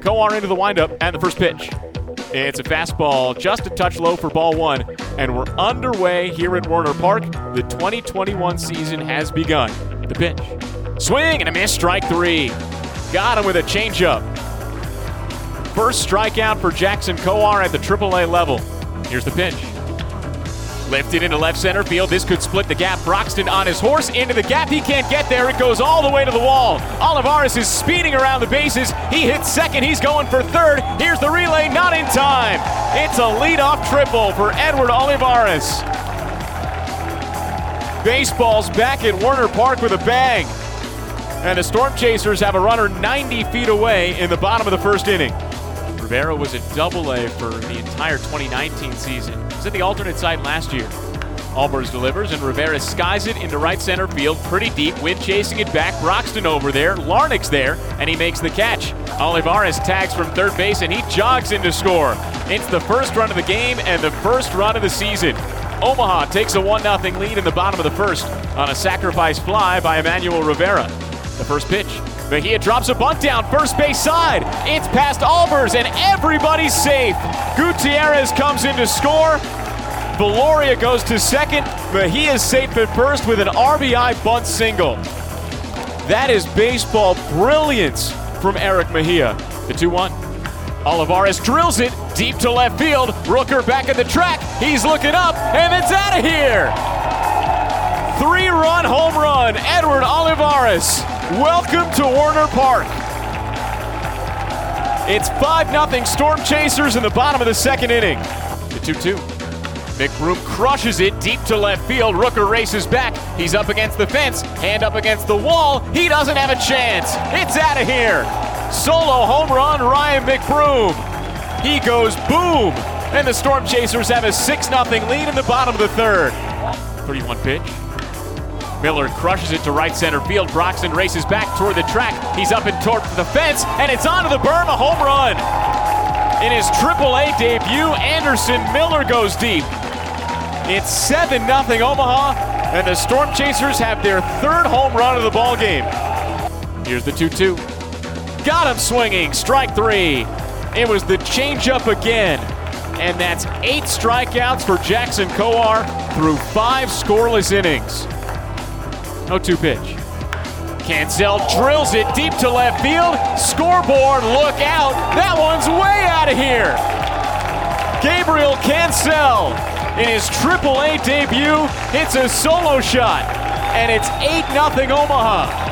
Kowar into the windup and the first pitch. It's a fastball just a touch low for ball one, and we're underway here at Werner Park. The 2021 season has begun. The pitch. Swing and a miss, strike three. Got him with a changeup. First strikeout for Jackson Kowar at the AAA level. Here's the pitch. Lifted into left center field. This could split the gap. Broxton on his horse into the gap. He can't get there. It goes all the way to the wall. Olivares is speeding around the bases. He hits second. He's going for third. Here's the relay. Not in time. It's a leadoff triple for Edward Olivares. Baseball's back at Werner Park with a bang. And the Storm Chasers have a runner 90 feet away in the bottom of the first inning. Rivera was a double A for the entire 2019 season. He was at the alternate side last year. Albers delivers, and Rivera skies it into right center field pretty deep. Wind chasing it back. Broxton over there. Larnach's there, and he makes the catch. Olivares tags from third base, and he jogs into score. It's the first run of the game and the first run of the season. Omaha takes a 1 0 lead in the bottom of the first on a sacrifice fly by Emmanuel Rivera. The first pitch. Mejia drops a bunt down first base side. It's past Albers and everybody's safe. Gutierrez comes in to score. Valoria goes to second. Mejia's safe at first with an RBI bunt single. That is baseball brilliance from Erick Mejia. The 2 1. Olivares drills it deep to left field. Rooker back at the track. He's looking up, and it's out of here. Three run home run, Edward Olivares. Welcome to Werner Park. It's 5 0 Storm Chasers in the bottom of the second inning. The 2 2. McBroom crushes it deep to left field. Rooker races back. He's up against the fence, hand up against the wall. He doesn't have a chance. It's out of here. Solo home run, Ryan McBroom. He goes boom. And the Storm Chasers have a 6 0 lead in the bottom of the third. 31 pitch. Miller crushes it to right center field. Broxton races back toward the track. He's up and toward the fence, and it's onto the berm, a home run. In his AAA debut, Anderson Miller goes deep. It's 7 0 Omaha, and the Storm Chasers have their third home run of the ball game. Here's the 2 2. Got him swinging, strike three. It was the changeup again. And that's eight strikeouts for Jackson Kowar through five scoreless innings. 0 2 pitch. Cancel drills it deep to left field. Scoreboard, look out. That one's way out of here. Gabriel Cancel, in his AAA debut, hits a solo shot. And it's 8 0 Omaha.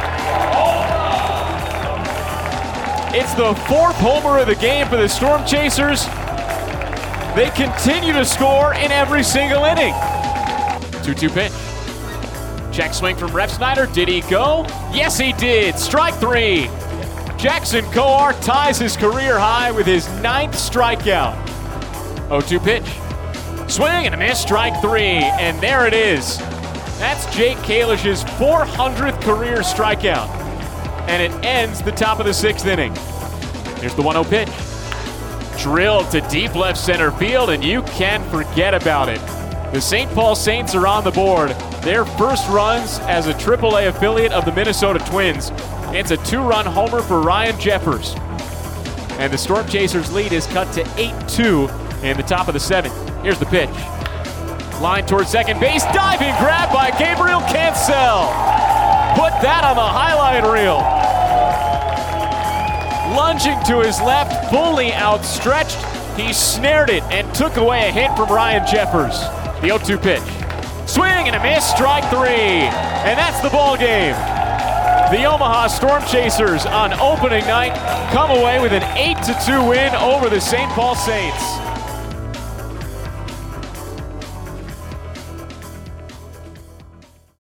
It's the fourth homer of the game for the Storm Chasers. They continue to score in every single inning. 2 2 pitch. Check swing from Refsnyder. Did he go? Yes, he did. Strike three. Jackson Kowar ties his career high with his ninth strikeout. 0 2 pitch. Swing and a miss, strike three. And there it is. That's Jake Kalish's 400th career strikeout. And it ends the top of the sixth inning. Here's the 1 0 pitch. Drilled to deep left center field, and you can't forget about it. The St. Paul Saints are on the board. Their first runs as a AAA affiliate of the Minnesota Twins. It's a two run homer for Ryan Jeffers. And the Storm Chasers' lead is cut to 8 2 in the top of the seventh. Here's the pitch. Line towards second base, diving grab by Gabriel Cancel. Put that on the highlight reel. Lunging to his left, fully outstretched, he snared it and took away a hit from Ryan Jeffers. The 0 2 pitch. Swing and a miss, strike three. And that's the ball game. The Omaha Storm Chasers on opening night come away with an 8 2 win over the St. Paul Saints.